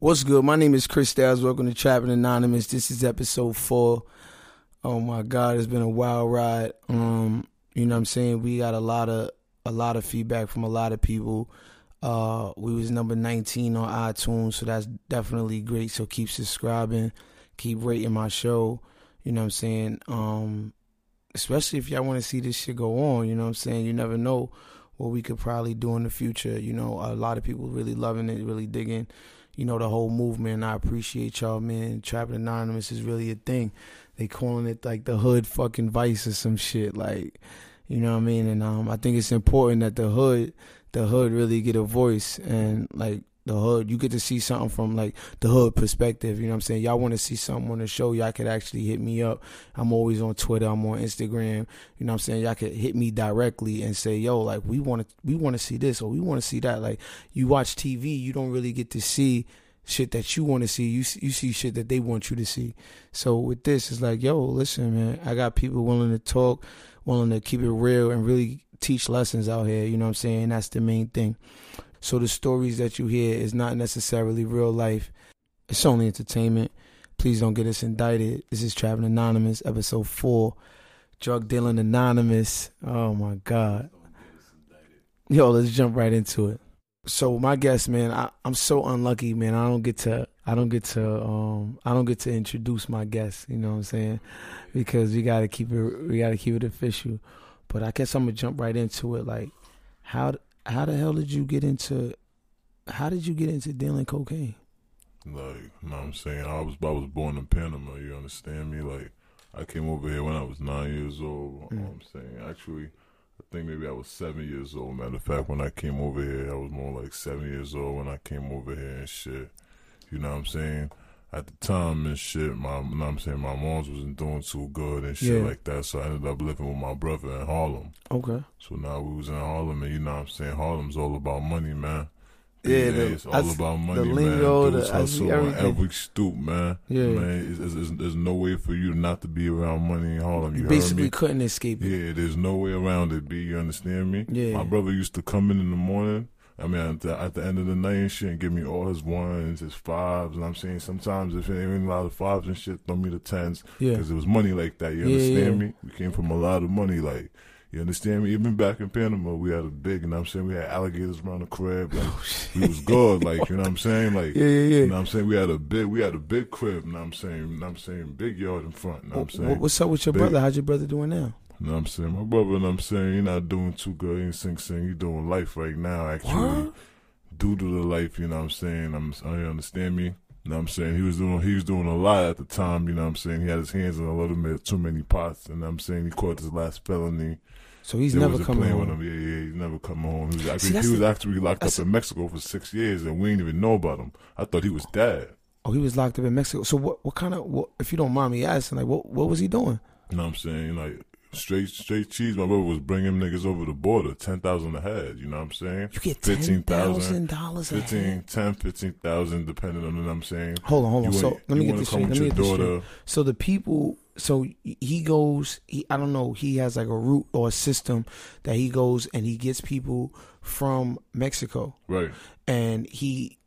What's good? My name is Chris Styles. Welcome to Trapping Anonymous. This is episode four. Oh my God, it's been a wild ride. Um, you know what I'm saying? We got a lot of a lot of feedback from a lot of people. Uh, we was number 19 on iTunes, so that's definitely great. So keep subscribing, keep rating my show. You know what I'm saying? Um, especially if y'all want to see this shit go on. You know what I'm saying? You never know what we could probably do in the future. You know, a lot of people really loving it, really digging, you know, the whole movement. I appreciate y'all, man. Trapping Anonymous is really a thing. They calling it like the hood fucking vice or some shit. Like, you know what I mean? And um, I think it's important that the hood, the hood really get a voice and like the hood. You get to see something from like the hood perspective. You know what I'm saying? Y'all want to see something on the show? Y'all could actually hit me up. I'm always on Twitter. I'm on Instagram. You know what I'm saying? Y'all could hit me directly and say, "Yo, like we want to, we want to see this or we want to see that." Like you watch TV, you don't really get to see shit that you want to see. You you see shit that they want you to see. So with this, it's like, yo, listen, man. I got people willing to talk, willing to keep it real, and really teach lessons out here. You know what I'm saying? That's the main thing. So the stories that you hear is not necessarily real life. It's only entertainment. Please don't get us indicted. This is Trapping Anonymous, episode four. Drug dealing anonymous. Oh my God. Yo, let's jump right into it. So my guest, man, I, I'm so unlucky, man. I don't get to I don't get to um I don't get to introduce my guest, you know what I'm saying? Because we gotta keep it we gotta keep it official. But I guess I'm gonna jump right into it. Like how how the hell did you get into how did you get into dealing cocaine? Like, you know what I'm saying? I was I was born in Panama, you understand me? Like I came over here when I was nine years old. You know mm. what I'm saying? Actually I think maybe I was seven years old. Matter of fact, when I came over here, I was more like seven years old when I came over here and shit. You know what I'm saying? At the time and shit, my you know what I'm saying, my mom's wasn't doing too good and shit Yeah. like that. So I ended up living with my brother in Harlem. Okay. So now we was in Harlem, and you know what I'm saying? Harlem's all about money, man. Yeah, the- it's all I about the money, lingo, man. the- Dudes I see hustle on every stoop, man. Yeah. man. It's, it's, it's, there's no way for you not to be around money in Harlem. You You basically couldn't escape it. Yeah, there's no way around it. B, you understand me? Yeah. My brother used to come in in the morning. I mean, at the, at the end of the night and shit, and give me all his ones, his fives, and I'm saying sometimes if it ain't a lot of fives and shit, throw me the tens, Yeah. because it was money like that. You Yeah, understand yeah. me? We came from a lot of money, like you understand me. Even back in Panama, we had a big, and I'm saying we had alligators around the crib. Like, oh, we was good, like you know what I'm saying, like Yeah, yeah, yeah. you know what I'm saying. We had a big, we had a big crib. You know what I'm saying, you know what I'm saying, big yard in front. You know what I'm saying. What's up with your Big- brother? How's your brother doing now? You know what I'm saying? My brother, you know what I'm saying, he not doing too good. He ain't Sing Sing. He doing life right now, actually. Word? Due to the life, you know what I'm saying? I'm, I understand me. You know what I'm saying? He was doing he was doing a lot at the time, you know what I'm saying? He had his hands in a little bit too many pots, and I'm saying he caught his last felony. So he's They never coming playing with home. him. Yeah, yeah, he's never come home. He was actually, that's he was the- actually locked up in Mexico for six years, and we didn't even know about him. I thought he was dead. Oh, he was locked up in Mexico. So what? What kind of? What, if you don't mind me asking, like, what? What was he doing? You know what I'm saying? Like straight straight cheese. My brother was bringing niggas over the border, ten thousand a head. You know what I'm saying? You get 15,000, thousand dollars a 15, head. 10, 15,000, depending on what I'm saying. Hold on, hold on. You so let me get this straight. Let me get this straight. So the people, so he goes. He, I don't know. He has like a route or a system that he goes and he gets people from Mexico, Right, and he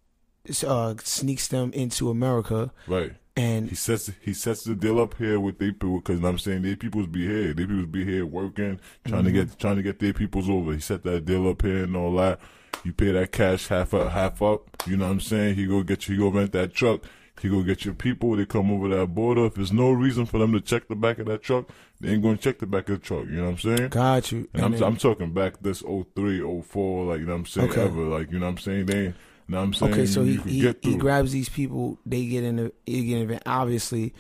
uh, sneaks them into America, right. And He sets he sets the deal up here with they people because I'm saying they peoples be here. They peoples be here working, trying Mm-hmm. to get trying to get their peoples over. He set that deal up here and all that. You pay that cash half up, half up. You know what I'm saying? He go get you. He go rent that truck. He go get your people. They come over that border. If there's no reason for them to check the back of that truck, they ain't gonna check the back of the truck. You know what I'm saying? got you. And And I'm, then- I'm talking back this 03, 04, like, you know what I'm saying, Okay. ever. Like, you know what I'm saying? They, you know what I'm saying? okay, so he he, he grabs these people. They get in the they get in obviously.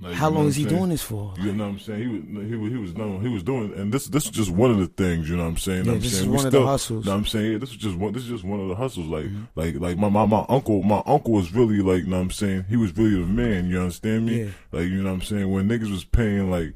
Like, How long is he saying? doing this for? You know what I'm saying? He was he was he was no, he was doing, and this this is just one of the things. You know what I'm saying? Yeah, I'm this is saying? We one of the hustles. know what I'm saying yeah, this is just one. This is just one of the hustles. Like Mm-hmm. like like my, my my uncle my uncle was really like. You know what I'm saying? He was really the man. You understand me? Yeah. Like you know what I'm saying? When niggas was paying like.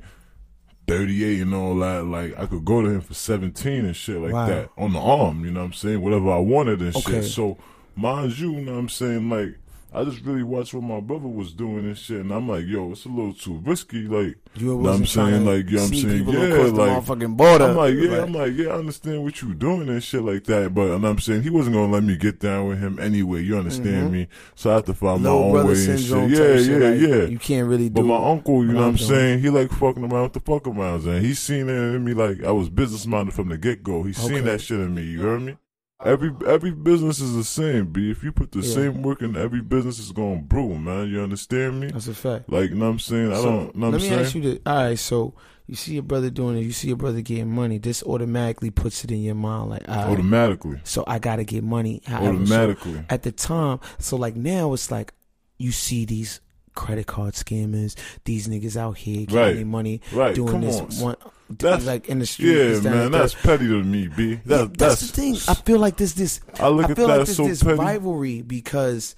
38 and all that, like I could go to him for 17 and shit like Wow. that on the arm, you know what I'm saying? Whatever I wanted and Okay. shit. So, mind you, you know what I'm saying? Like, I just really watched what my brother was doing and shit, and I'm like, yo, it's a little too risky. Like, You know what I'm saying? Like, you know what I'm saying? Yeah, like, motherfucking border. I'm like, yeah, Like, I'm like, yeah, I understand what you doing and shit like that, but and I'm saying he wasn't gonna let me get down with him anyway. You understand Mhm. me? So I have to find my own way and shit. Yeah, shit, yeah, like, yeah. You can't really do. But my uncle, you know what I'm doing. saying? He like fucking around with the fuck arounds, and he seen it in me like I was business minded from the get go. He seen Okay. that shit in me. You heard me? Every every business is the same, b. If you put the Yeah. same work in, every business is gonna brew, man. You understand me? That's a fact. Like, you know what I'm saying? I So, don't. Know what let me saying? ask you this. All right, so you see your brother doing it. You see your brother getting money. This automatically puts it in your mind, like, right, Automatically, so I gotta get money. However, so automatically. at the time, so like now it's like you see these credit card scammers, these niggas out here getting Right. money Right? doing Come this on. one, That's- like in the street. Yeah, man, the that's third. petty to me, b. Yeah, That, that's, the thing. I feel like this this I look I at feel that like there's so this petty. rivalry because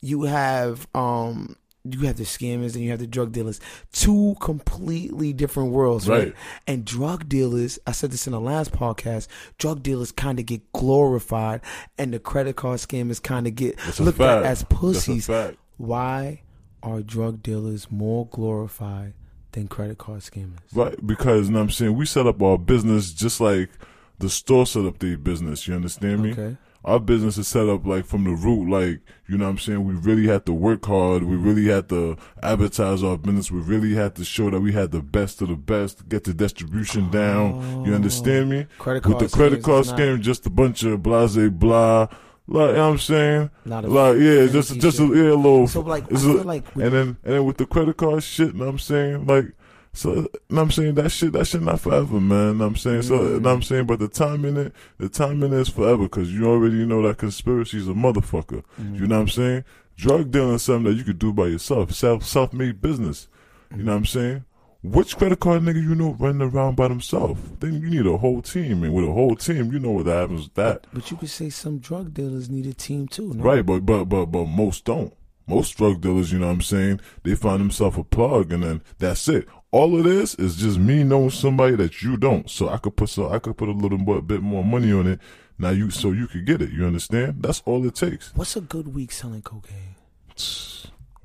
you have um you have the scammers and you have the drug dealers. Two completely different worlds, right? Right. And drug dealers, I said this in the last podcast, drug dealers kind of get glorified and the credit card scammers kind of get That's looked at as That's pussies. Why are drug dealers more glorified than credit card scammers? Right, because you know what I'm saying we set up our business just like the store set up their business. You understand me? Okay. Our business is set up like from the root, like you know what I'm saying. We really had to work hard. We really had to advertise our business. We really had to show that we had the best of the best. Get the distribution down. You understand me? Oh. Credit With the credit card scheme, just a bunch of blase blah. Like you know what I'm saying, Not a like yeah, just just a, yeah, a little. So like I feel like with and then and then with the credit card shit, you know what I'm saying? Like so you know what I'm saying that shit that shit not forever, man. You know what I'm saying? So you know what I'm saying, but the time in it, the time in it is forever because you already know that conspiracy is a motherfucker. Mm-hmm. You know what I'm saying? Drug dealing is something that you could do by yourself. Self self made business. You know what I'm saying? Which credit card nigga you know running around by themselves? Then you need a whole team, and with a whole team, you know what happens with that. But you could say some drug dealers need a team too, no? Right, but but but but most don't. Most drug dealers, you know what I'm saying, they find themselves a plug and then that's it. All of this is just me knowing somebody that you don't. So I could put so I could put a little more, bit more money on it. Now you so you could get it. You understand? That's all it takes. What's a good week selling cocaine?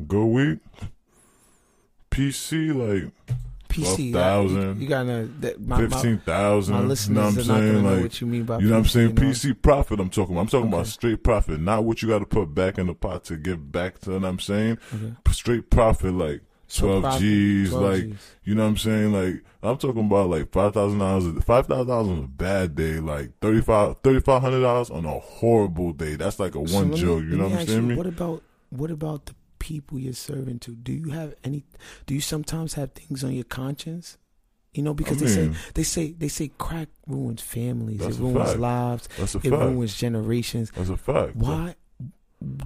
Good week. PC like PC. 12,000, You, you gotta that my, my, fifteen thousand. my You know what I'm not saying? know Like what you mean by You know what I'm saying? you know? PC profit I'm talking about. I'm talking about straight profit, not what you got to put back in the pot to give back to, you know what I'm saying? Okay. Straight profit, like So 12 profit, G's, 12 like, Gs. you know what I'm saying? Like, I'm talking about like $5,000, $5,000 on a bad day, like $3,500 $3,500 on a horrible day. That's like a So one joke, you let know what I'm saying? you. What about what about the people you're serving to? Do you have any? Do you sometimes have things on your conscience? You know, because I they mean- say they say they say crack ruins families, it ruins fact. lives, it fact. ruins generations. That's a fact. Why?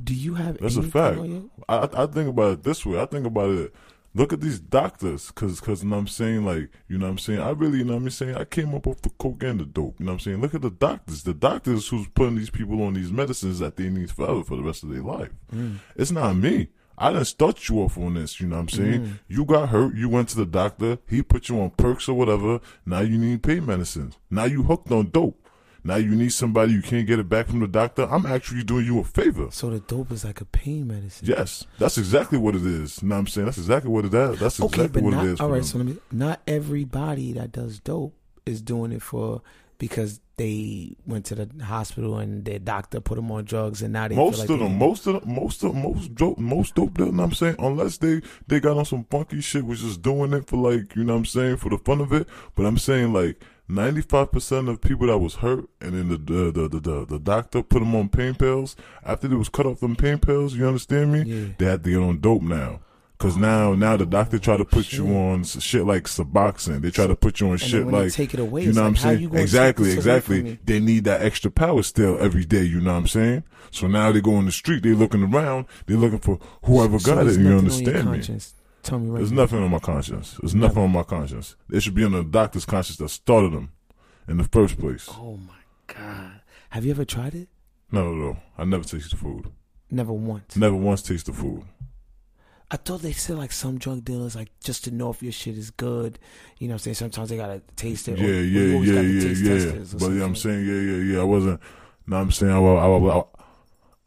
Do you have That's a fact. I, I think about it this way. I think about it. Look at these doctors, cause, cause, you know what I'm saying, like, you know what I'm saying. I really, you know what I'm saying. I came up with the coke and the dope. You know what I'm saying. Look at the doctors. The doctors who's putting these people on these medicines that they need forever for the rest of their life. Mm. It's not me. I didn't start you off on this. You know what I'm saying. Mm. You got hurt. You went to the doctor. He put you on perks or whatever. Now you need pain medicines. Now you hooked on dope. Now you need somebody. You can't get it back from the doctor. I'm actually doing you a favor. So the dope is like a pain medicine. Yes, that's exactly what it is. You know what I'm saying? That's exactly what it is. That's Okay, exactly but what not it is. all them. So let me. Not everybody that does dope is doing it for because they went to the hospital and their doctor put them on drugs and now they most feel like of them, most of them, most of them, most dope, most dope. You know what I'm saying? Unless they they got on some funky shit, was just doing it for like you know what I'm saying for the fun of it. But I'm saying like 95 percent of people that was hurt, and then the the the the, the, the doctor put them on pain pills. After they was cut off them pain pills, you understand me? Yeah. They had to get on dope now. Cause now, now the doctor try to put you on shit like Suboxone. They try to put you on And shit then when they like take it away, you know like, what I'm saying? Exactly, this away from exactly. They need that extra power still every day. You know what I'm saying? So now they go in the street. They looking around. They looking for whoever So got it. You nothing on your understand me? Tell me right. There's now. nothing on my conscience. There's nothing on my conscience. It should be on the doctor's conscience that started them in the first place. Oh my god! Have you ever tried it? No, no, no. I never taste the food. Never once. Never once taste the food. I thought they said like some drug dealers like just to know if your shit is good. You know what I'm saying? Sometimes they gotta taste it. Yeah, yeah, yeah, yeah, yeah. But yeah, I'm saying, yeah, yeah, yeah. I wasn't. No, I'm saying, I, I,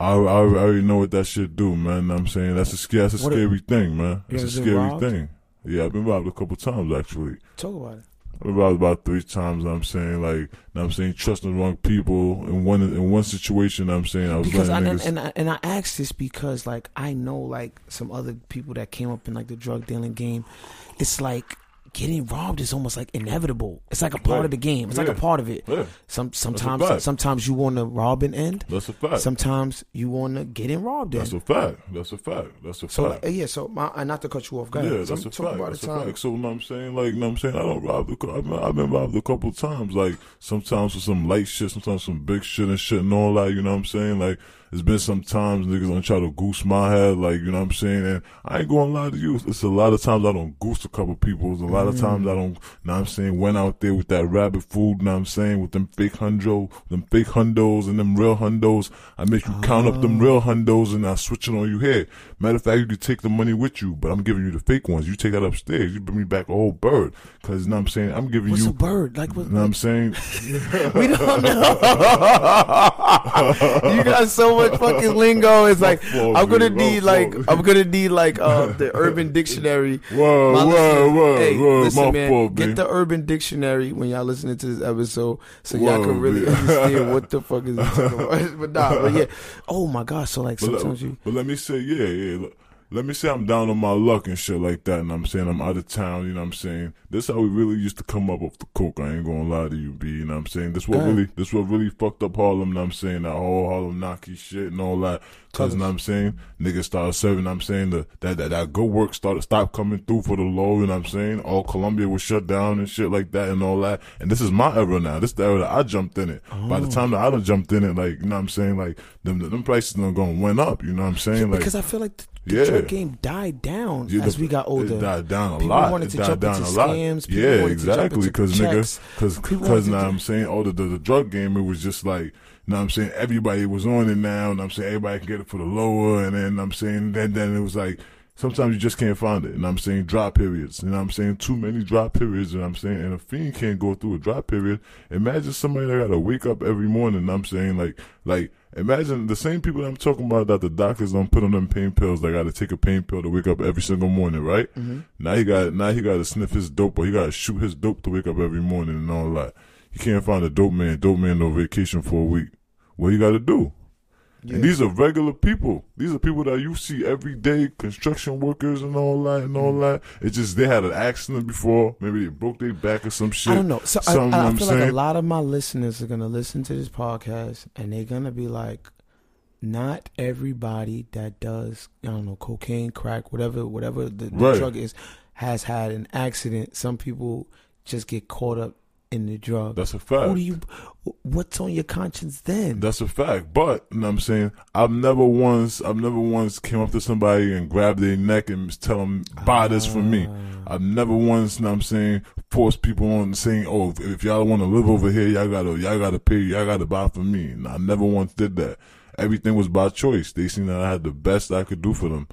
I, I, already know what that shit do, man. You know what I'm saying that's a scary, that's a scary thing, man. It's a scary thing. Yeah, I've been robbed a couple times actually. Talk about it. Robbed about three times. I'm saying like, I'm saying trusting the wrong people in one in one situation. I'm saying I was Because I, letting and, niggas. and I and I asked this because like I know like some other people that came up in like the drug dealing game. It's like getting robbed is almost like inevitable. It's like a part of the game. It's like a part of it. yeah, Some sometimes sometimes you want to rob and end. that's a fact. Sometimes you want to get in robbed That's a fact. That's a fact. That's a So fact. like, yeah, so my, uh, not to cut you off, ahead. Yeah, So that's a fact. about That's a fact. So, you know what I'm saying? Like, you know what I'm saying? I don't rob the, I've been, I've been robbed a couple times. Like, sometimes with some light shit, sometimes some big shit and shit and all that, you know what I'm saying? Like, there's been some times niggas gonna try to goose my head, like, you know what I'm saying? And I ain't gonna lie to you. It's a lot of times I don't goose a couple people. It's a lot of mm-hmm. times I don't, you know what I'm saying? Went out there with that rabbit food, you know what I'm saying? With them fake hundo, them fake hundos and them real hundos. I make you count up them oh. real hundos and I switch it on you here. Matter of fact, you can take the money with you, but I'm giving you the fake ones. You take that upstairs. You bring me back a whole bird. Cause, you know what I'm saying? I'm giving What's you. a bird? Like what? You know what I'm saying? we don't know. you got so much fucking lingo. It's like I'm gonna need like. I'm gonna need like uh the Urban Dictionary. Whoa, My whoa, whoa, hey, whoa, listen, man, fault, get the Urban Dictionary when y'all listening to this episode, so y'all can really man. understand what the fuck is he talking about. but nah, but yeah. Oh my god, so like But, let- sometimes you. but let me say, yeah, yeah. Look, let me say I'm down on my luck and shit like that, and I'm saying I'm out of town. You know what I'm saying? This how we really used to come up off the coke. I ain't gonna lie to you, B. You know what I'm saying? This what really, this what really fucked up Harlem. You know what I'm saying? That whole Harlem Knocky shit and all that. Cause you know what I'm saying? Niggas started serving. you know what I'm saying the that that that good work started stop coming through for the low. You know what I'm saying? All Colombia was shut down and shit like that and all that. And this is my era now. This the era that I jumped in it. By Oh. the time that I done jumped in it, like you know what I'm saying? Like them them prices done going went up. You know what I'm saying? Like because I feel like the, the Yeah. drug game died down Yeah, as we got older. It died down a People lot. wanted it to died jump down into a lot. scams. People yeah, exactly. Because niggas, because because now I'm saying, oh, the, the the drug game, it was just like. You know what I'm saying? Everybody was on it now, and I'm saying everybody can get it for the lower, and then I'm saying then then it was like sometimes you just can't find it, and I'm saying dry periods, and I'm saying too many dry periods, and I'm saying and a fiend can't go through a dry period. Imagine somebody that gotta wake up every morning, and I'm saying like like imagine the same people that I'm talking about that the doctors don't put on them pain pills. They gotta take a pain pill to wake up every single morning, right? Mm-hmm. Now he got now he got to sniff his dope, or he got to shoot his dope to wake up every morning and all that. You can't find a dope man, dope man on vacation for a week. What you got to do? Yeah. And these are regular people. These are people that you see every day, construction workers and all that and all mm. that. It's just they had an accident before. Maybe they broke their back or some shit. I don't know. So I, I, I I'm feel like a lot of my listeners are gonna listen to this podcast and they're gonna be like, not everybody that does I don't know cocaine, crack, whatever, whatever the, the Right. drug is, has had an accident. Some people just get caught up in the drug. That's a fact. Who do you? What's on your conscience then? That's a fact. But you know what I'm saying I've never once I've never once came up to somebody and grabbed their neck and tell them buy this from me. Ah. I've never once, you know what I'm saying, forced people on saying, "Oh, if, if y'all want to live over here, y'all gotta y'all gotta pay, y'all gotta buy from me." And I never once did that. Everything was by choice. They seen that I had the best I could do for them,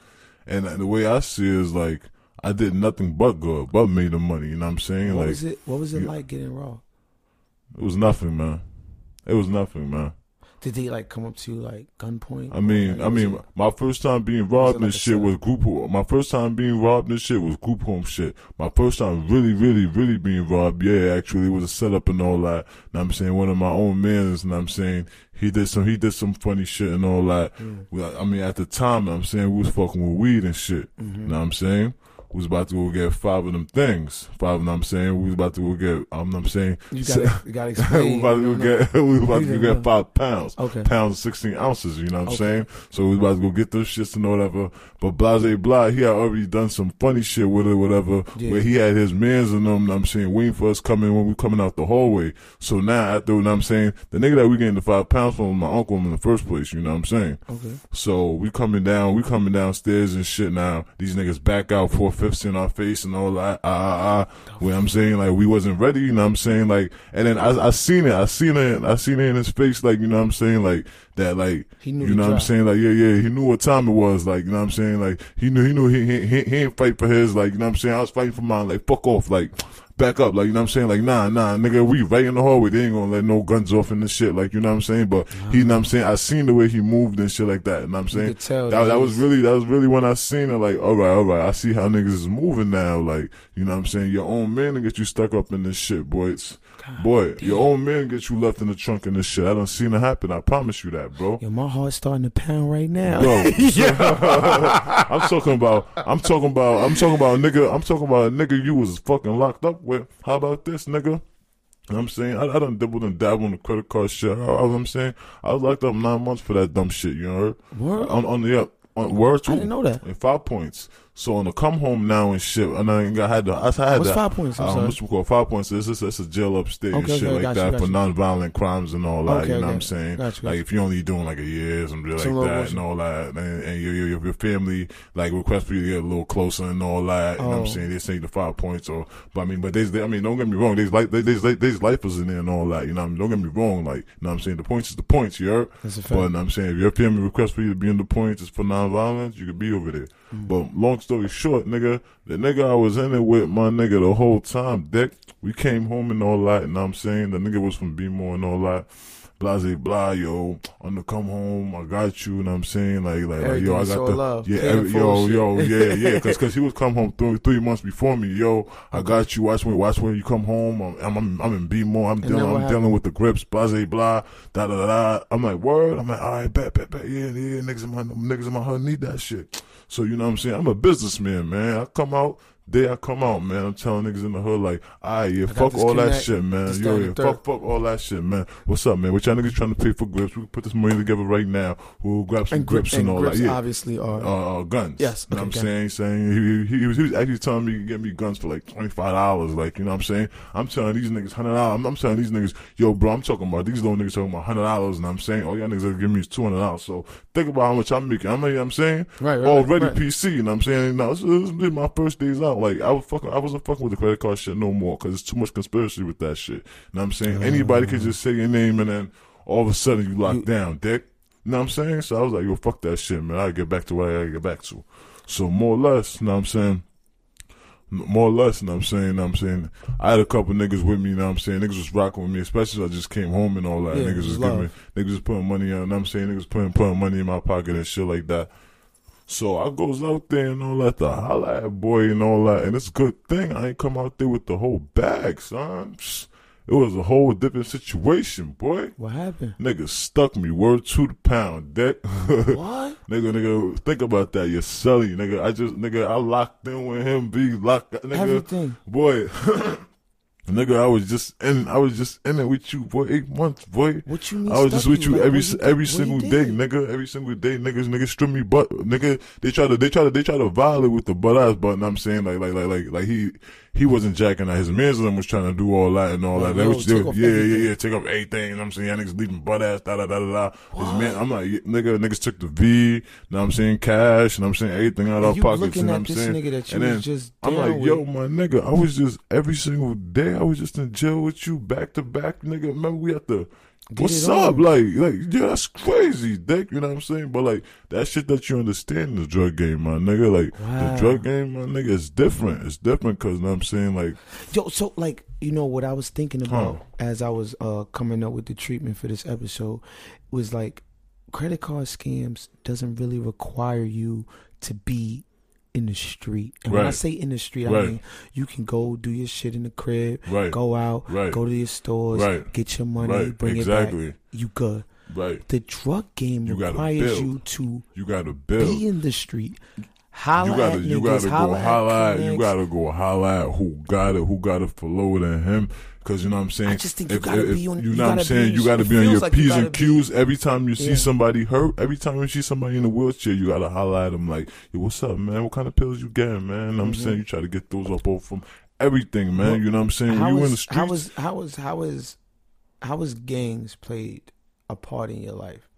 and the way I see it is like I did nothing but good, but made the money. You know what I'm saying? what like was it? What was it you- like getting raw? it was nothing, man. It was nothing, man. Did they like come up to you like gunpoint? I mean, Like, I mean, it- my first time being robbed and a shit was group home. My first time being robbed and shit was group home shit. My first time really, really, really being robbed, yeah, actually, it was a setup and all that. And I'm saying one of my own mans, and I'm saying he did some, he did some funny shit and all that. Mm. I mean, at the time, I'm saying we was fucking with weed and shit. Mm-hmm. You know what I'm saying? We was about to go get five of them things. Five, and I'm saying we was about to go get. Um, I'm saying you gotta, you gotta we explain. was about to go know. get. We was about to go get five pounds Okay. pounds, 16 ounces, you know what I'm Okay. saying? So we was about to go get those shits and whatever. But Blase Blah, he had already done some funny shit with it, whatever, Yeah. where he had his mans and them, I'm saying, waiting for us coming when we coming out the hallway. So now, after, you know what I'm saying, the nigga that we getting the five pounds from my uncle in the first place, you know what I'm saying? Okay. So we coming down, we coming downstairs and shit now. These niggas back out four fifths in our face and all that. Ah, ah, ah. Where I'm saying like we wasn't ready, you know what I'm saying? Like, and then I, I seen it, I seen it, I seen it in his face, like, you know what I'm saying? Like, that like, He knew you know what I'm saying? Like, yeah, yeah, he knew what time it was, like, you know what I'm saying? Like, he knew, he knew he, he, he, he ain't fight for his, like, you know what I'm saying? I was fighting for mine, like, fuck off, like, back up. Like, you know what I'm saying? Like, nah, nah, nigga, we right in the hallway. They ain't gonna let no guns off in this shit. Like, you know what I'm saying? But he, you know what I'm saying? I seen the way he moved and shit like that. You know what I'm saying? tell that, that was- really, that was really when I seen it. Like, all right, all right. I see how niggas is moving now. Like, you know what I'm saying? Your own man to get you stuck up in this shit, boy. It's, boy, your own man get you left in the trunk in this shit. I don't seen it happen. I promise you that, bro. Yo, my heart's starting to pound right now. Bro, I'm talking about. I'm talking about. I'm talking about a nigga. I'm talking about a nigga you was fucking locked up with. How about this nigga? You know what I'm saying I, I done dabbled and dabbled on the credit card shit. I, I, I'm saying I was locked up nine months for that dumb shit. You know, Word? on on the up on word too. I didn't know that. And five points. So on the come home now and shit, and I had to. I had What's to, five points? I'm um, what's it called? Five points. It's just it's a jail upstate and Okay, shit okay, like you, that for you. non-violent crimes and all that. Okay, you know what. I'm saying? You, like you. if you're only doing like a year, or something like Some that, bullshit. and all that, and, and your, your your family like request for you to get a little closer and all that. You know what Oh. I'm saying? They say the five points, or but I mean, but there's, I mean, don't get me wrong. There's like there's there's, lifers in there and all that. You know, what I mean? don't get me wrong. Like, you know what I'm saying? The points is the points. You heard? That's a fact. But you know what I'm saying if your family requests for you to be in the points it's for non-violence, you could be over there. Mm. But long story short, nigga, the nigga I was in it with, my nigga, the whole time, Dick, we came home and all that, and I'm saying the nigga was from B-more and all that. Blase blah, yo, on the come home, I got you, and I'm saying like, like, like yo, I got so the, love. yeah, every, yo, shit. yo, yeah, yeah, cause, cause he was come home three, three months before me, yo, I got you, watch when, watch when you come home, I'm, I'm, I'm, I'm in B-more, I'm then dealing, I'm dealing with the grips, blase blah, da da da da. I'm like, word, I'm like, all right, bet, bet, bet, yeah, yeah, niggas in my, niggas in my hood need that shit. So you know what I'm saying? I'm a businessman, man. I come out. Day I come out, man. I'm telling niggas in the hood like, alright, yeah, fuck all that shit, man. Yo, yeah, fuck, fuck all that shit, man. What's up, man? What y'all niggas trying to pay for grips? We can put this money together right now. We'll grab some and grip- grips and, all grips that. Yeah, obviously are. uh, uh, guns. Yes, You know okay, what I'm saying? Saying he, he, he was he was actually telling me to get me guns for like twenty five dollars. Like you know what I'm saying? I'm telling these niggas hundred dollars. I'm, I'm telling these niggas, yo, bro, I'm talking about these little niggas talking about hundred dollars, and I'm saying all y'all niggas are giving me is two hundred dollars. So think about how much I'm making. I'm, you know what I'm saying Right, right, already right. PC. You know what I'm saying? Now this, this is my first days out. Like I was fucking, I wasn't fucking with the credit card shit no more because it's too much conspiracy with that shit. You know what I'm saying? Anybody can just say your name and then all of a sudden you locked down, dick. You know what I'm saying? So I was like, yo, fuck that shit, man. I get back to what I gotta get back to. So more or less, you know what I'm saying? More or less, you know what I'm saying? You know what I'm saying? I had a couple niggas with me, you know what I'm saying? Niggas was rocking with me, especially as I just came home and all that. Yeah, niggas was giving me, niggas was putting money on, you know what I'm saying? Niggas putting, putting money in my pocket and shit like that. So I goes out there and all that the holla at boy and all that. And it's a good thing I ain't come out there with the whole bag, son. It was a whole different situation, boy. What happened? Nigga stuck me word to the pound, dick. What? Nigga, nigga, think about that. You're selling, nigga. I just, nigga, I locked in with him. Be locked, nigga. Everything. Boy, nigga, I was just in, I was just in it with you, boy. Eight months, boy. What you mean? I was just with you Like, every you- every single day, nigga. Every single day, niggas, niggas strip me butt, nigga. They try to, they try to, they try to violate with the butt ass button. I'm saying like, like, like, like, like he, he wasn't jacking out. His mans was trying to do all that and all that. They was, they was- yeah, yeah, yeah, take off everything. You know what I'm saying, niggas leaving butt ass, da da da da da. His man, I'm like, yeah, nigga, niggas took the V. You know what I'm saying, cash, and I'm saying everything out of our You pockets. looking You know at what I'm this saying, nigga that you and then just I'm like, with. yo, my nigga, I was just every single day. I was just in jail with you, back to back, nigga. Remember we had to. Get What's up? on. Like, like, yeah, that's crazy, dick. You know what I'm saying? But like, that shit that you understand in the drug game, my nigga. Like, Wow. the drug game, my nigga, is different. It's different because, you know what I'm saying? Like, Yo, so like you know what I was thinking about as I was uh coming up with the treatment for this episode was like credit card scams doesn't really require you to be in the street. And when I say in the street, I mean you can go do your shit in the crib, Right. go out, Right. go to your stores, Right. get your money, Right. bring it back. You good. right, The drug game You requires you to you gotta build. be in the street. Holla You gotta, you niggas, gotta go holla at, you gotta go holla at who got it, who got it for lower than him. Cause you know what I'm saying. I just think you gotta be on- You you know what I'm saying. be- You gotta be on your like you and q's be- every time you see Yeah. somebody hurt. Every time you see somebody in a wheelchair, you gotta holla at them like, "Yo, what's up, man? What kind of pills you getting, man?" I'm saying you try to get those up off from everything, man. Mm-hmm. Well, you know what I'm saying. When how you in the streets, How is how is how is how is gangs played a part in your life?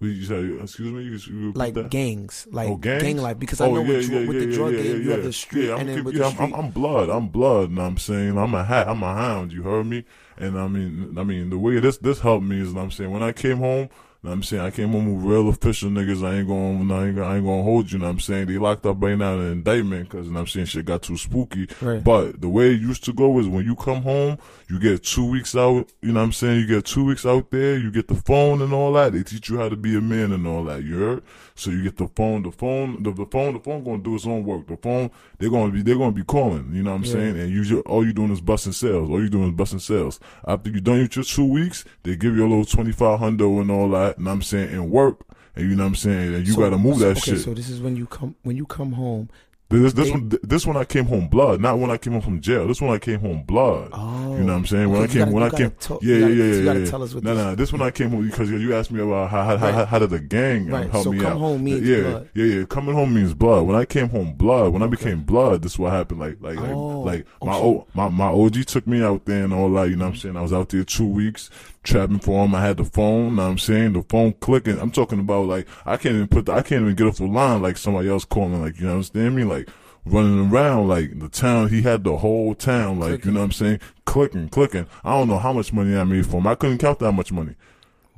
You, said, excuse me, you, Like that? gangs, like Oh, gangs? gang life. Because I Oh, know yeah, with, yeah, with yeah, the drug game, you have the street, Yeah, I'm, and then keep- with the I'm, street, I'm, I'm blood. I'm blood. And I'm saying I'm a hat. I'm a hound. You heard me? And I mean, I mean, the way this this helped me is, I'm saying when I came home, know what I'm saying? I came home with real official niggas. I ain't going, I ain't, I ain't going to hold you. Know what I'm saying? They locked up right now in an indictment because, you know I'm saying, shit got too spooky. Right. But the way it used to go is when you come home, you get two weeks out, you know what I'm saying? You get two weeks out there, you get the phone and all that. They teach you how to be a man and all that, you heard? So you get the phone, the phone, the, the phone, the phone gonna do its own work. The phone, they're gonna be, they're gonna be calling, you know what I'm Yeah. saying? And you all you doing is busting sales. All you doing is busting sales. After you done with your two weeks, they give you a little 25 hundo and all that, you know what I'm saying? And work. And you know what I'm saying? And you So- gotta move that okay, shit. So this is when you come when you come home. This this They- one this one I came home blood, not when I came home from jail. This one I came home blood. Oh, you know what I'm saying? When okay, I came you when I gotta- came gotta talk- yeah yeah gotta- yeah you yeah. gotta yeah. tell us what no this- no this one I came home because you asked me about how how, Right. how how did the gang um, Right, help so me come out. home means yeah blood. yeah yeah coming home means blood. When I came home blood, when I became blood, this is what happened. Like like like, Oh, like my okay. o, my my OG took me out there and all that. You know what I'm saying? I was out there two weeks trapping for him. I had the phone. Know what I'm saying the phone clicking. I'm talking about like I can't even put the, I can't even get off the line like somebody else calling. Like you know understand me like running around like the town. He had the whole town like you know what I'm saying clicking clicking. I don't know how much money I made for him. I couldn't count that much money.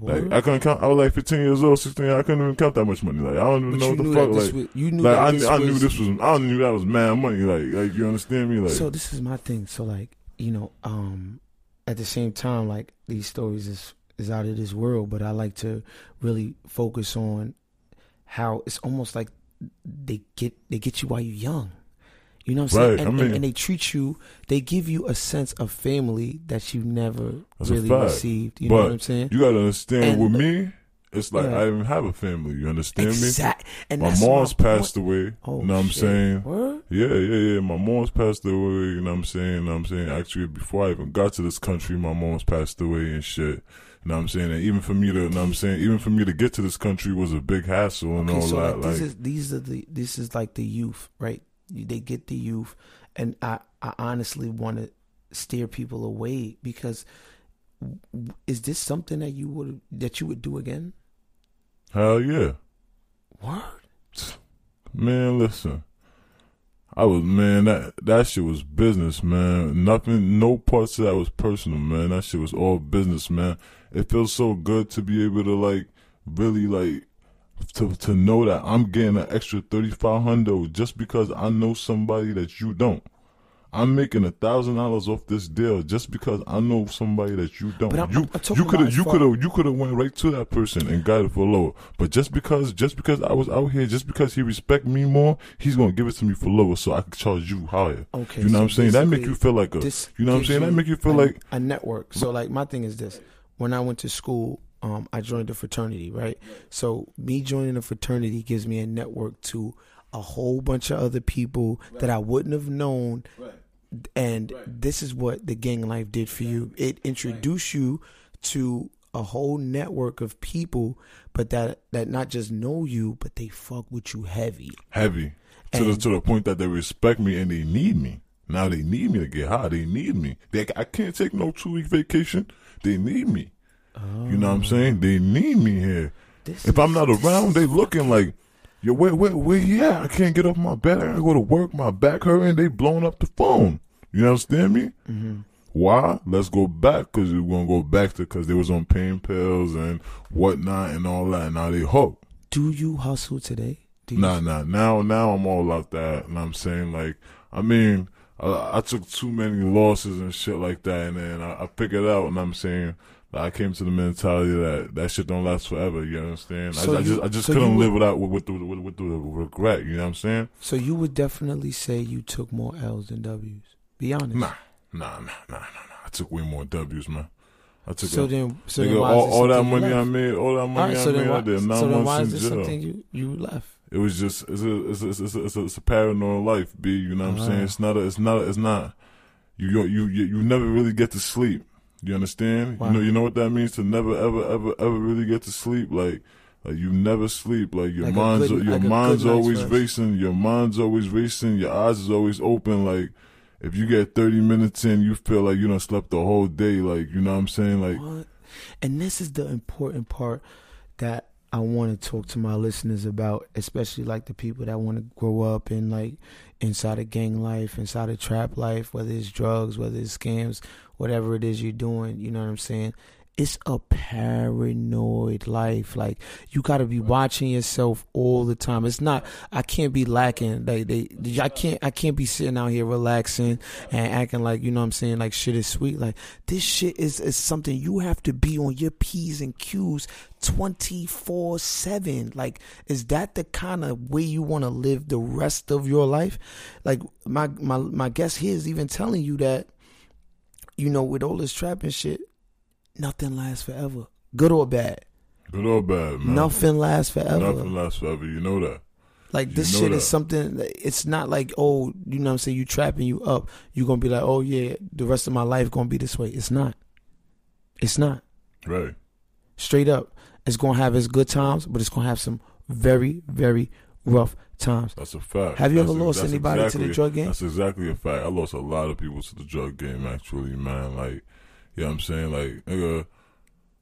Like I couldn't count. I was like 15 years old, 16. I couldn't even count that much money. Like I don't even But know what the fuck. Like, was, you knew like that I, this I knew was- this was. I knew that was mad money. Like like you understand me? Like so this is my thing. So like you know, um, at the same time, like these stories is is out of this world, but I like to really focus on how it's almost like they get they get you while you're young. You know what I'm saying? And, I mean- and they treat you, they give you a sense of family that you never really received. You know what I'm saying? you gotta understand And- with me. It's like Yeah. I didn't have a family. You understand me? Exact. And My mom's my passed away. Oh, you know what I'm shit. saying? Word? Yeah, yeah, yeah. My mom's passed away. You know what I'm saying? You know what I'm saying? Actually, before I even got to this country, my mom's passed away and shit. You know what I'm saying? And even for me to, you know what I'm saying? Even for me to get to this country was a big hassle and Okay, all so that. like, Like, this is these are the this is like the youth, right? They get the youth, and I I honestly want to steer people away because is this something that you would that you would do again? hell yeah. Word. Man, listen. I was man that that shit was business, man. Nothing, no parts of that was personal, man. That shit was all business, man. It feels so good to be able to like really like to to know that I'm getting an extra thirty five hundred just because I know somebody that you don't. I'm making a thousand dollars off this deal just because I know somebody that you don't. But I'm- you I'm you could have you could have you could have went right to that person and got it for lower. But just because just because I was out here, just because he respect me more, he's gonna give it to me for lower, so I can charge you higher. Okay, you know so what I'm saying? That make you feel like a you know what I'm saying? That make you feel a, like a network. So like my thing is this: when I went to school, um, I joined a fraternity, right? So me joining a fraternity gives me a network to a whole bunch of other people that I wouldn't have known. And this is what the gang life did for you. It introduced you to a whole network of people, but that that not just know you, but they fuck with you heavy. heavy to the to the point that they respect me and they need me. Now they need me to get high. They need me. They, I can't take no two week vacation. They need me. You know what I'm oh. saying? They need me here. This If I'm not around, they looking like, yo, where, where, where yeah. I can't get off my bed. I gotta go to work. My back hurting. They blowing up the phone. You understand me? Mm-hmm. Why? Let's go back because we're gonna go back to because they was on pain pills and whatnot and all that. And Now they hooked. do you hustle today? Do you Nah, nah. Now, now I'm all out that. And I'm saying, like, I mean, I, I took too many losses and shit like that, and then I, I it out, and I'm saying, I came to the mentality that that shit don't last forever. You understand? So I, I just, I just so couldn't would- live without with, with, the, with, with the regret. You know what I'm saying? So you would definitely say you took more L's than W's. Be honest. Nah, nah, nah, nah, nah, nah. I took way more W's, man. I took So a, then, so nigga, then all, all that you money I made, all that All money right, I so made, then I why, did so then why is this something you, you left? It was just it's a it's a, it's a, it's a, it's a paranoid life, b. You know what I'm saying? Ah. It's not a, it's not a, it's not you you you you never really get to sleep. You understand? Wow. You know you know what that means to never ever ever ever really get to sleep. Like like you never sleep. Like your Like mind's good- your like mind's always rest. racing. Your mind's always racing. Your eyes is always open. Like if you get 30 minutes in, you feel like you don't slept the whole day. Like you know what I'm saying? Like What? And this is the important part that I want to talk to my listeners about, especially like the people that want to grow up in like inside of gang life, inside of trap life, whether it's drugs, whether it's scams, whatever it is you're doing, you know what I'm saying? It's a paranoid life. Like you got to be watching yourself all the time. It's not. I can't be lacking. Like they, I can't. I can't be sitting out here relaxing and acting like you know what I'm saying. Like shit is sweet. Like this shit is is something you have to be on your p's and q's 24 7 like is that the kind of way you want to live the rest of your life like my my my guest here is even telling you that you know with all this trapping shit nothing lasts forever. Good or bad. Good or bad, man. Nothing lasts forever. Nothing lasts forever. You know that. Like this shit that. is something. It's not like oh, you know what I'm saying. You trapping you up. You gonna be like oh yeah, the rest of my life gonna be this way. It's not. It's not. Right. Straight up, it's gonna have its good times, but it's gonna have some very very rough times. That's a fact. Have you that's ever a, lost anybody exactly, to the drug game? That's exactly a fact. I lost a lot of people to the drug game. Actually, man. Like you know what I'm saying? Like, nigga,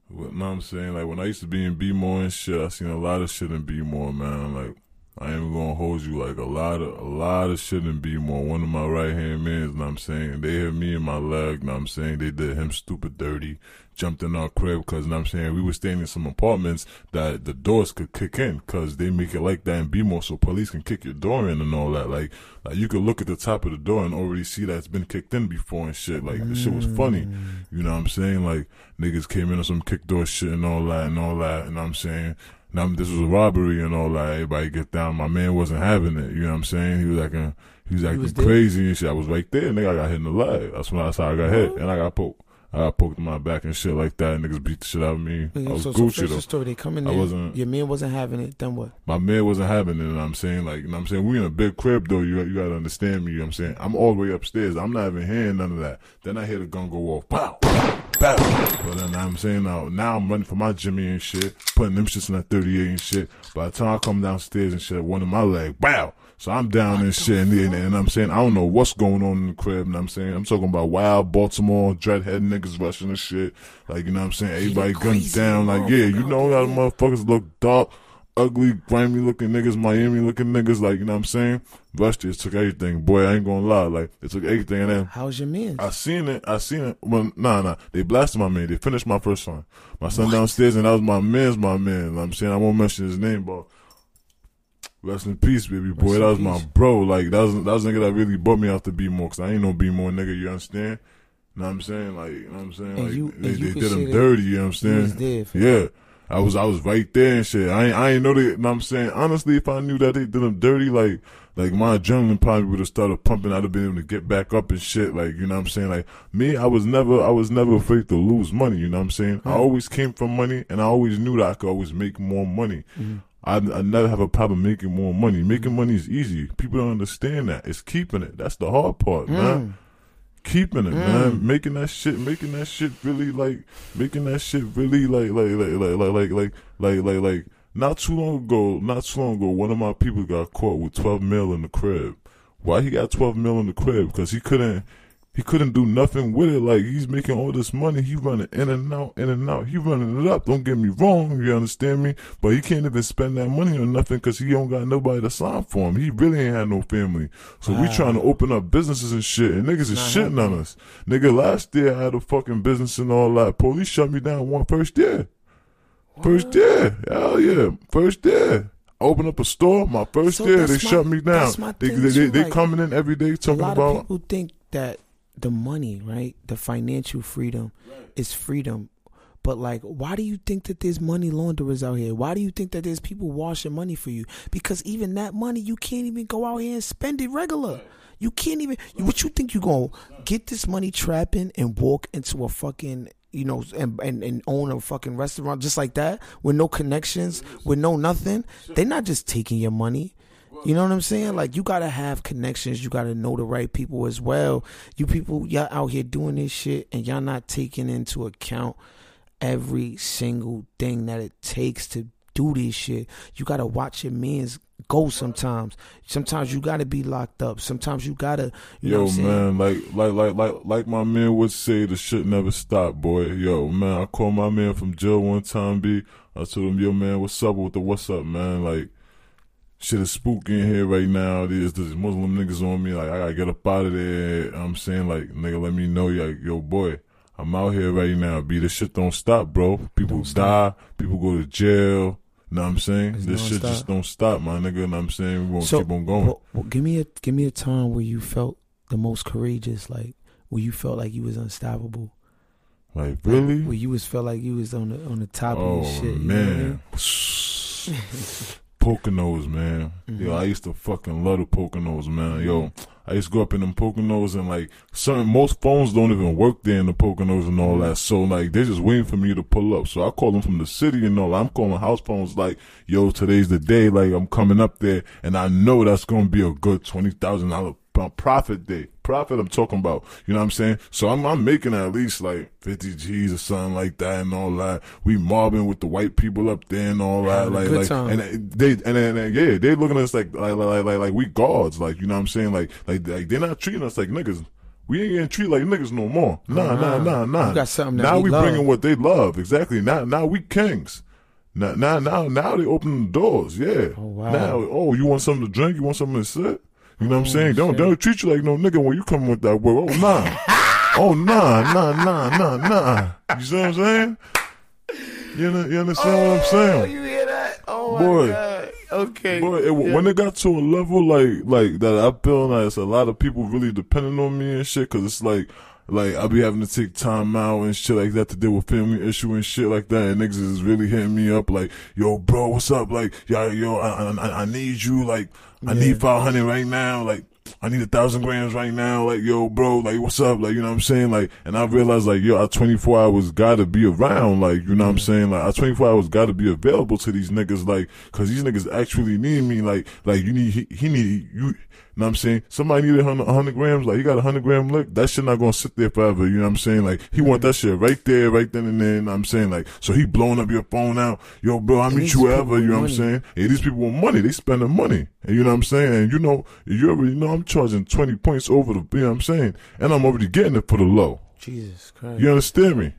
what I'm saying? Like, when I used to be in B-more and shit, I seen a lot of shit in B-more, man. Like, I ain't gonna hold you like a lot of a lot of shit in B-more. One of my right hand men, know what I'm saying? They hit me in my leg, know what I'm saying? They did him stupid dirty jumped in our crib because, and I'm saying, we were staying in some apartments that the doors could kick in because they make it like that in B-more so police can kick your door in and all that. Like, like you could look at the top of the door and already see that it's been kicked in before and shit. Like, mm. the shit was funny. You know what I'm saying? Like, niggas came in on some kick door shit and all that and all that. And I'm saying, now this was a robbery and all that. Everybody get down. My man wasn't having it. You know what I'm saying? He was acting, he was acting he was crazy and shit. I was right there. Nigga, I got hit in the leg. That's when that's how I got hit uh-huh. and I got poked. I got poked in my back and shit like that. Niggas beat the shit out of me. I was so, Gucci so though. story. They come in there. I wasn't. Your man wasn't having it. Then what? My man wasn't having it. And I'm saying like, you know I'm saying we in a big crib though. You you gotta understand me. You know what I'm saying I'm all the way upstairs. I'm not even hearing none of that. Then I hear the gun go off. Pow. But then I'm saying now, now I'm running for my Jimmy and shit, putting them shits in that 38 and shit. By the time I come downstairs and shit, one in my leg, wow. So I'm down and shit, and, and, and, I'm saying I don't know what's going on in the crib. And I'm saying I'm talking about wild Baltimore dreadhead niggas rushing and shit. Like you know what I'm saying everybody guns down. Like yeah, you know how the motherfuckers look dark, ugly, grimy looking niggas, Miami looking niggas. Like you know what I'm saying. Rusty took everything. Boy, I ain't gonna lie. Like they took everything. And then how's your man? I seen it. I seen it. Well, nah, nah. They blasted my man. They finished my first song. My son what? downstairs, and that was my man's my man. I'm saying I won't mention his name, but Rest in peace, baby boy. Rest that was my bro. Like that was that was nigga that really brought me out to B-more. Cause I ain't no B-more nigga. You understand? You Know what I'm saying? Like, you know what I'm saying? Like, you, they, they did him dirty, you know what I'm saying? Yeah. I was, I was right there and shit. I ain't, I ain't know that, you know what I'm saying? Honestly, if I knew that they did them dirty, like, like my adrenaline probably would have started pumping. I'd have been able to get back up and shit. Like, you know what I'm saying? Like, me, I was never, I was never afraid to lose money, you know what I'm saying? I always came from money and I always knew that I could always make more money. Mm-hmm. I, I never have a problem making more money. Making money is easy. People don't understand that. It's keeping it. That's the hard part, mm. man. Keeping it, mm. man. Making that shit, making that shit really like, making that shit really like, like, like, like, like, like, like, like, like, like. Not too long ago, not too long ago, one of my people got caught with twelve mil in the crib. Why he got twelve mil in the crib? Because he couldn't he couldn't do nothing with it. Like he's making all this money, he running in and out, in and out. He running it up. Don't get me wrong, you understand me? But he can't even spend that money on nothing because he don't got nobody to sign for him. He really ain't had no family. So wow. we trying to open up businesses and shit, and niggas is shitting on us. Nigga, last year I had a fucking business and all that. Police shut me down one first year. First year, hell yeah, first year. Open up a store, my first so year, they my, shut me down. They, they, they, they, coming in every day talking a lot about. Of people think that the money, right? The financial freedom right. is freedom. But like, why do you think that there's money launderers out here? Why do you think that there's people washing money for you? Because even that money, you can't even go out here and spend it regular. Right. You can't even. What you think you gonna get this money trapping and walk into a fucking you know, and, and, and own a fucking restaurant just like that with no connections, with no nothing. They're not just taking your money. You know what I'm saying? Like you gotta have connections. You gotta know the right people as well. You people, y'all out here doing this shit, and y'all not taking into account every single thing that it takes to do this shit. You gotta watch your man's go sometimes. Sometimes you gotta be locked up. Sometimes you gotta you Yo, man, like like like like like my man would say the shit never stop, boy. Yo, man, I called my man from jail one time, B. I told him, yo man, what's up with the what's up, man? Like shit is spooky in here right now. There's this Muslim niggas on me. Like I gotta get up out of there. I'm saying like nigga, let me know. Like yo, boy, I'm out here right now, B. This shit don't stop, bro. People die, people go to jail. Know what I'm saying? It's this shit non-stop. just don't stop, my nigga. Know what I'm saying? We gonna So, keep on going. Well, well, give me a give me a time where you felt the most courageous, like where you felt like you was unstoppable. like, Like, really? where you was felt like you was on the on the top Oh of your oh, shit. you know what I man, Poconos, man. Yo, mm-hmm. I used to fucking love the Poconos, man. Yo, I used to go up in them Poconos and like certain most phones don't even work there in the Poconos and all mm-hmm. that. So like they're just waiting for me to pull up. So I call them from the city and all. I'm calling house phones like, yo, today's the day. Like I'm coming up there and I know that's gonna be a good twenty thousand dollar profit day. Profit I'm talking about. You know what I'm saying? So I'm I'm making at least like fifty G's or something like that and all that. We mobbing with the white people up there and all that. Like like time. and uh, they and then and yeah, they looking at us like like like like, like we gods. Like you know what I'm saying? Like like like they're not treating us like niggas. We ain't getting treated like niggas no more. Nah, nah, nah, nah. You got something now we we love. bringing what they love. Exactly. Now, now we kings. Now, now, now, now they open the doors. Yeah. Oh, wow. Now, oh, you want something to drink? You want something to sit? You know what I'm saying? Don't Oh, shit. don't treat you like no nigga when you come with that word. Oh nah. oh nah, nah, nah, nah, nah. You see what I'm saying? You know, you understand what I'm oh, saying? you hear that? Oh Boy. god. Okay. Boy, it, when it got to a level like like that, I feel like it's a lot of people really depending on me and shit. Cause it's like like I be having to take time out and shit like that to deal with family issue and shit like that. And niggas is really hitting me up like, yo, bro, what's up? Like, yo, yo, I, I, I need you. Like, I need five hundred right now. Like. I need a thousand grams right now. Like, yo, bro, like, what's up? Like, you know what I'm saying? Like, and I realized, like, yo, our 24 hours gotta be around. Like, you know what I'm mm-hmm. saying? Like, our 24 hours gotta be available to these niggas. Like, cause these niggas actually need me. Like, like, you need, he, he need, you, know what I'm saying? Somebody needed 100, 100 grams. Like, he got a 100 gram lick. That shit not gonna sit there forever. You know what I'm saying? Like, he want that shit right there, right then and there. You know I'm saying? Like, so he blowing up your phone out. Yo, bro, I meet you ever. You know what I'm saying? And these people want money. They spending money. And you know what I'm saying? And you know, you already know I'm charging 20 points over the, you know what I'm saying? And I'm already getting it for the low. Jesus Christ. You understand me?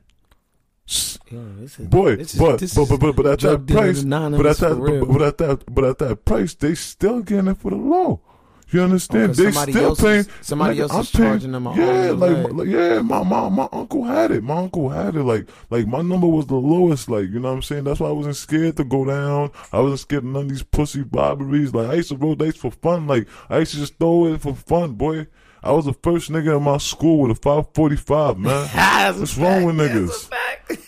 Yo, is, Boy, is, but, but, but, but, but at that price, but at that, but, but at that, but at that price, they still getting it for the low. You understand? Oh, they somebody still else paying. is- somebody nigga, else I'm is paying- charging them Yeah, like, like, yeah, my, my my uncle had it. My uncle had it. Like like my number was the lowest. Like you know what I'm saying. That's why I wasn't scared to go down. I wasn't scared of none of these pussy bobberies. Like I used to roll dice for fun. Like I used to just throw it for fun, boy. I was the first nigga in my school with a 545, man. What's wrong with niggas?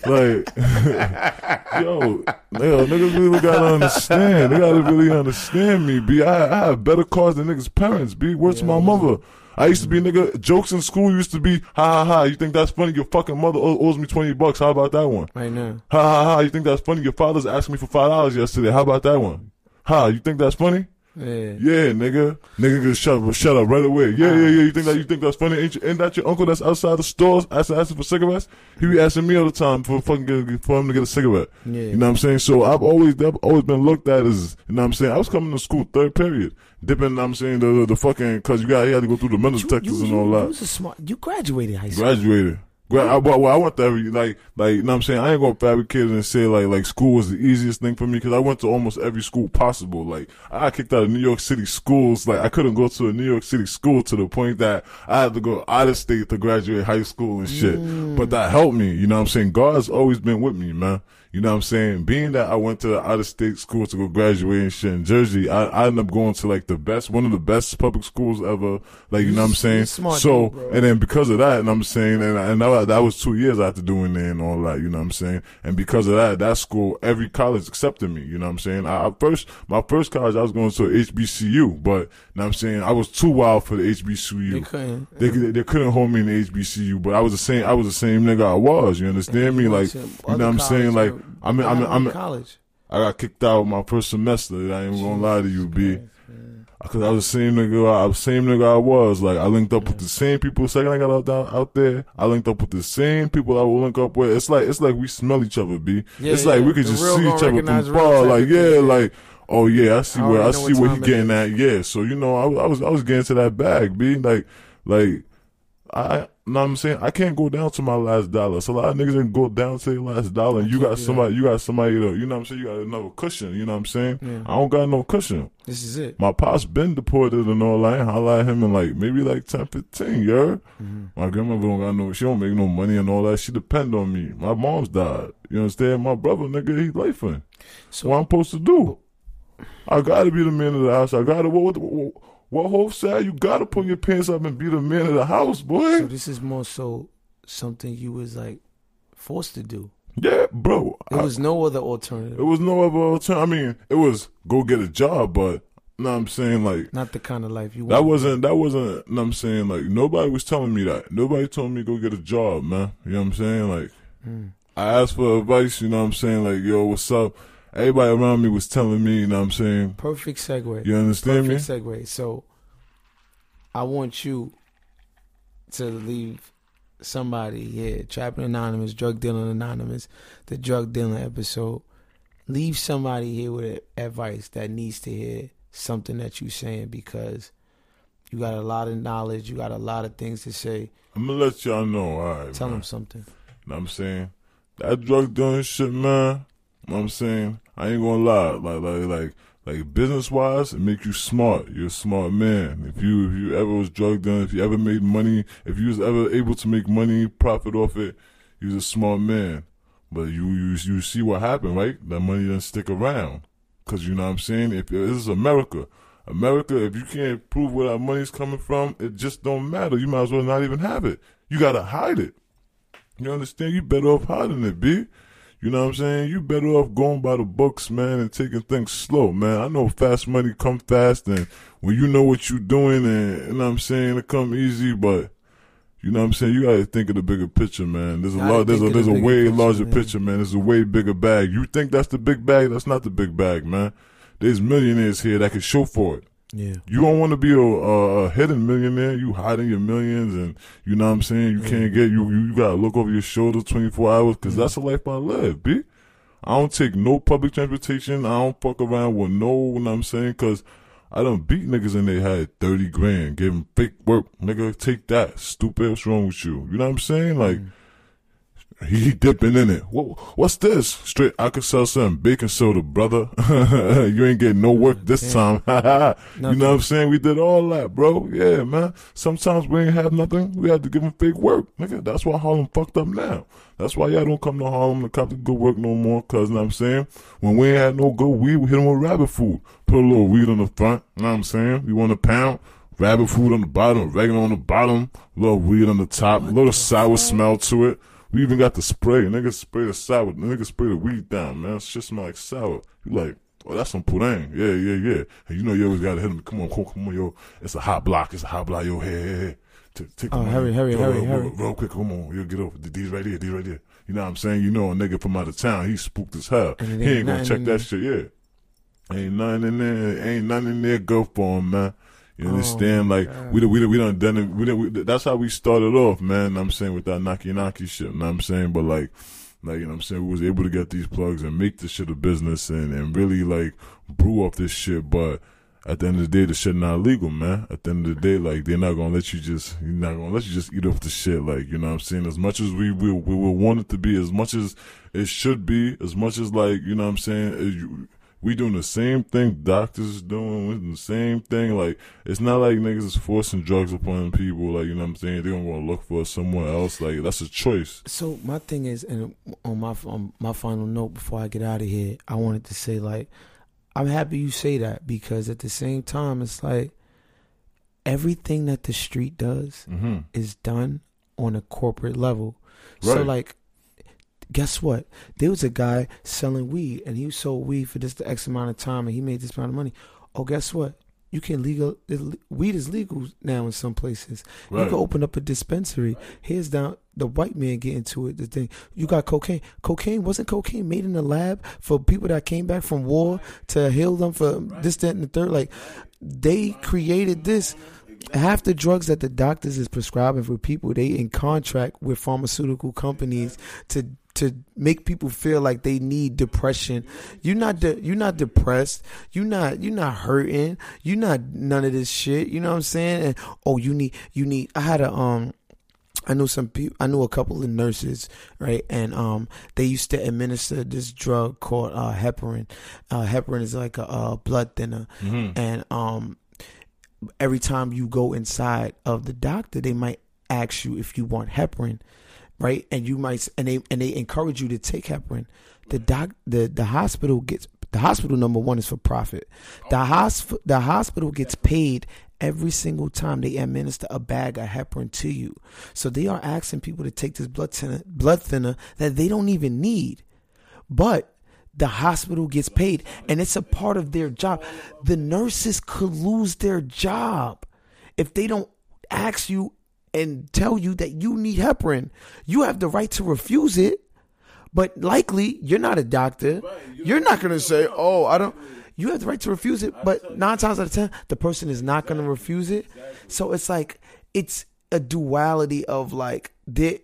Like, yo, yo, niggas really gotta understand. They gotta really understand me, B. I, I have better cars than niggas' parents, B. Where's my mother? I used to be nigga. Jokes in school used to be ha ha ha. You think that's funny? Your fucking mother owes me twenty bucks. How about that one? right now. Ha ha ha. You think that's funny? Your father's asking me for five dollars yesterday. How about that one? Ha. You think that's funny? Yeah. Yeah, nigga. Nigga, just shut up, shut up right away. Yeah, yeah, yeah. You think that you think that's funny? Ain't, you, ain't that your uncle that's outside the stores asking, asking for cigarettes? He be asking me all the time for fucking get, for him to get a cigarette. Yeah. You know what I'm saying? So I've always I've always been looked at as you know what I'm saying. I was coming to school third period, dipping. I'm saying the the, the fucking because you got you had to go through the mental You, you, and all that. you was a smart. You graduated high school. Graduated. Gra- I, well, I went to every like like you know what I'm saying I ain't gonna fabricate it and say like like school was the easiest thing for me because I went to almost every school possible. Like I got kicked out of New York City schools. Like I couldn't go to a New York City school to the point that I had to go out of state to graduate high school and shit. But mm. that helped me. You know what I'm saying? God's always been with me, man. You know what I'm saying? Being that I went to the out of state school to go graduate and shit in Jersey, I, I ended up going to like the best, one of the best public schools ever. Like, you know what I'm saying? Smart, so, dude, and then because of that, and I'm saying, and, and that, that was two years after doing there and all that, you know what I'm saying? And because of that, that school, every college accepted me, you know what I'm saying? I, I first, my first college, I was going to HBCU, but, you know what I'm saying? I was too wild for the HBCU. They couldn't. They, they, they couldn't hold me in the HBCU, but I was the same. I was the same nigga I was. You understand me? Like, you know what I'm saying? Like, I'm, in- I'm, in- I'm, in- college. I got kicked out my first semester. I ain't gonna lie to you, B. Cause I was the same nigga. I was the same nigga I was. Like I linked up with the same people. Second I got out down, out there, I linked up with the same people I will link up with. It's like it's like we smell each other, B. Yeah, it's like we could The just see each other from far. Like yeah, like oh yeah, I see I where I see where he getting at. Yeah, so you know I, was- I was I was getting to that bag, B. Like like I. know what I'm saying? I can't go down to my last dollar. So a lot of niggas didn't go down to their last dollar. And you got somebody, you got somebody to, you know what I'm saying? You got another cushion. You know what I'm saying? Yeah. I don't got no cushion. This is it. My pops been deported and all that. I at him in like maybe like 10, 15, you heard? Mm-hmm. My grandmother don't got no, she don't make no money and all that. She depend on me. My mom's died. You understand? My brother, nigga, he lifing. So what I'm supposed to do? I gotta be the man of the house. I gotta, what, what, what What hope said, you gotta pull your pants up and be the man of the house, boy. so this is more so something you was like forced to do. yeah, bro. There I- was no other alternative. it was no other alternative. I mean, it was go get a job, but, know what I'm saying? Like, Not the kind of life you want. That wasn't that wasn't know what I'm saying like nobody was telling me that. Nobody told me go get a job, man. You know what I'm saying? Like Mm. I asked for advice, you know what I'm saying? Like, yo, what's up? Everybody around me was telling me, you know what I'm saying? Perfect segue. You understand me? Perfect segue. So I want you to leave somebody here, Trapping Anonymous, Drug Dealing Anonymous, the drug dealing episode. Leave somebody here with advice that needs to hear something that you're saying because you got a lot of knowledge, you got a lot of things to say. I'm gonna let y'all know, all right. Tell man. them something. You Know what I'm saying? That drug dealing shit, man. Know what I'm saying? I ain't gonna lie. Like like like like business wise, it make you smart. You're a smart man. If you if you ever was drug done, if you ever made money, if you was ever able to make money, profit off it, you was a smart man. But you you you see what happened, right? That money doesn't stick around. Cause you know what I'm saying? If this is America. America, if you can't prove where that money's coming from, it just don't matter. You might as well not even have it. You gotta hide it. You understand? You better off hiding it, B. You know what I'm saying? You better off going by the books, man, and taking things slow, man. I know fast money come fast, and when you know what you're doing, and you know what I'm saying, it come easy, but you know what I'm saying? You gotta think of the bigger picture, man. There's a lot, there's a, there's the a way picture, larger man. picture, man. There's a way bigger bag. You think that's the big bag? That's not the big bag, man. There's millionaires here that can show for it. Yeah. You don't want to be a, a, a hidden millionaire. You hiding your millions, and you know what I'm saying. You can't mm. get you. You gotta look over your shoulder 24 hours because mm. that's the life I live, b. I don't take no public transportation. I don't fuck around with no. You know what I'm saying? Because I done beat niggas and they had 30 grand, give them fake work. Nigga, take that. Stupid. What's wrong with you? You know what I'm saying? Like. Mm. He dipping in it. What, what's this? Straight, I could sell some baking soda, brother. you ain't getting no work this time. you know what I'm saying? We did all that, bro. Yeah, man. Sometimes we ain't have nothing. We had to give them fake work, nigga. That's why Harlem fucked up now. That's why y'all don't come to Harlem to cop the good work no more. Cause, you know what I'm saying? When we ain't had no good weed, we hit them with rabbit food. Put a little weed on the front. You know what I'm saying? You want a pound? Rabbit food on the bottom, regular on the bottom, little weed on the top, a little sour smell to it. We even got the spray. Niggas spray the sour. Niggas spray the weed down, man. Shit smell like sour. You like, oh, that's some purang. Yeah, yeah, yeah. And you know you always gotta hit him. Come on, come on, come on, yo. It's a hot block. It's a hot block. Yo, hey, hey, hey. Take, take Oh, hurry, hurry, hurry, real, hurry. Real, real quick, come on. Yo, get over. These right here, these right here. You know what I'm saying? You know a nigga from out of town, he spooked as hell. He ain't ain't gonna check that shit, yeah. Ain't nothing in there. Ain't nothing in there Go for him, man. You Oh, understand? my like God. we we we done done it. We done, we, that's how we started off, man. I'm saying with that knocky knocky shit. Know what I'm saying, but like, like you know, what I'm saying we was able to get these plugs and make this shit a business and and really like brew up this shit. But at the end of the day, the shit not legal, man. At the end of the day, like they're not gonna let you just, you're not gonna let you just eat off the shit. Like you know, what I'm saying as much as we we we will want it to be, as much as it should be, as much as like you know, what I'm saying. As you, we doing the same thing doctors is doing. We doing the same thing. Like it's not like niggas is forcing drugs upon people. Like you know what I'm saying. They gonna look for somewhere else. Like that's a choice. So my thing is, and on my on my final note before I get out of here, I wanted to say like, I'm happy you say that because at the same time, it's like everything that the street does Mm-hmm. is done on a corporate level. So like, guess what? There was a guy selling weed, and he sold weed for just the X amount of time, and he made this amount of money. Oh, guess what? You can legal weed is legal now in some places. You can open up a dispensary. Here's down the white man get into it. The thing you got cocaine. Cocaine wasn't cocaine made in the lab for people that came back from war to heal them for this, that, and the third. Like they created this. Half the drugs that the doctors is prescribing for people, they in contract with pharmaceutical companies to to make people feel like they need depression. You're not de- you're not depressed. You're not you're not hurting. You're not none of this shit. You know what I'm saying? And oh, you need you need. I had a um I knew some people. I knew a couple of nurses, right? And um, they used to administer this drug called uh, heparin. Uh, heparin is like a, a blood thinner, Mhm. and um, every time you go inside of the doctor, they might ask you if you want heparin, right? And you might, and they and they encourage you to take heparin. The doc, the the hospital gets the hospital number one is for profit. The hosp- the hospital gets paid every single time they administer a bag of heparin to you. So they are asking people to take this blood thinner, blood thinner that they don't even need, but the hospital gets paid and it's a part of their job. The nurses could lose their job if they don't ask you and tell you that you need heparin. You have the right to refuse it, but likely you're not a doctor. You're not going to say, "Oh, I don't." You have the right to refuse it, but nine times out of ten, the person is not going to refuse it. So it's like it's a duality of like they,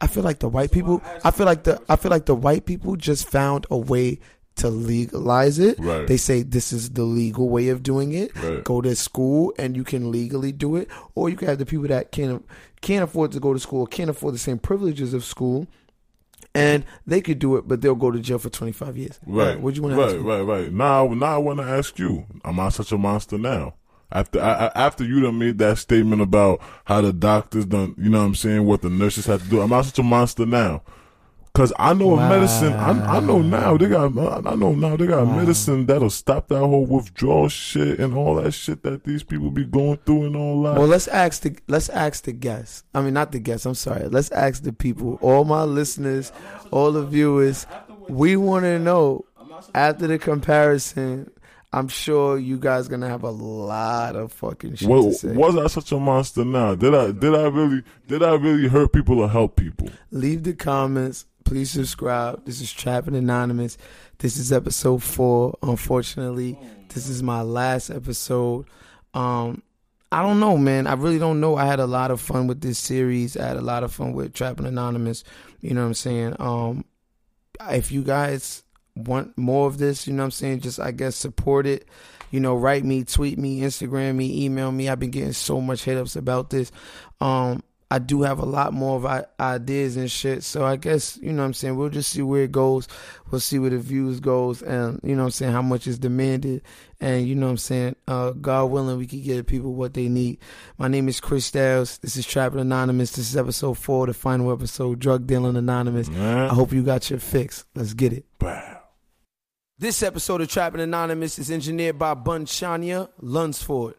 I feel like the white people. I feel like the I feel like the white people just found a way to legalize it. Right. They say this is the legal way of doing it. Right. Go to school and you can legally do it, or you can have the people that can't can't afford to go to school, can't afford the same privileges of school, and they could do it, but they'll go to jail for twenty five years. Right. What you want to Right, ask me? right, right. Now, now I want to ask you: Am I such a monster now? After I, I- after you done made that statement about how the doctors done, you know what I'm saying, what the nurses have to do. Am I such a monster now? Cause I know a medicine. I, I know now they got. I know now they got medicine that'll stop that whole withdrawal shit and all that shit that these people be going through and all that. Well, let's ask the let's ask the guests. I mean, not the guests. I'm sorry. Let's ask the people, all my listeners, all the viewers. We want to know after the comparison. I'm sure you guys gonna have a lot of fucking shit to Wa- say. was I such a monster now? Did I did I really did I really hurt people or help people? Leave the comments. Please subscribe. This is Trapping Anonymous. This is episode four. Unfortunately, this is my last episode. Um, I don't know, man. I really don't know. I had a lot of fun with this series. I had a lot of fun with Trapping Anonymous. You know what I'm saying? Um, if you guys want more of this, you know what I'm saying, just I guess support it. You know, write me, tweet me, Instagram me, email me. I've been getting so much hit ups about this. Um, I do have a lot more of ideas and shit. So I guess, you know what I'm saying, we'll just see where it goes. We'll see where the views goes and you know what I'm saying, how much is demanded. And you know what I'm saying, uh, God willing, we can get people what they need. My name is Chris Styles. This is Trapping Anonymous. This is episode four, the final episode, Drug Dealing Anonymous. I hope you got your fix. Let's get it. Wow. This episode of Trapping Anonymous is engineered by Bun Shania Lunsford.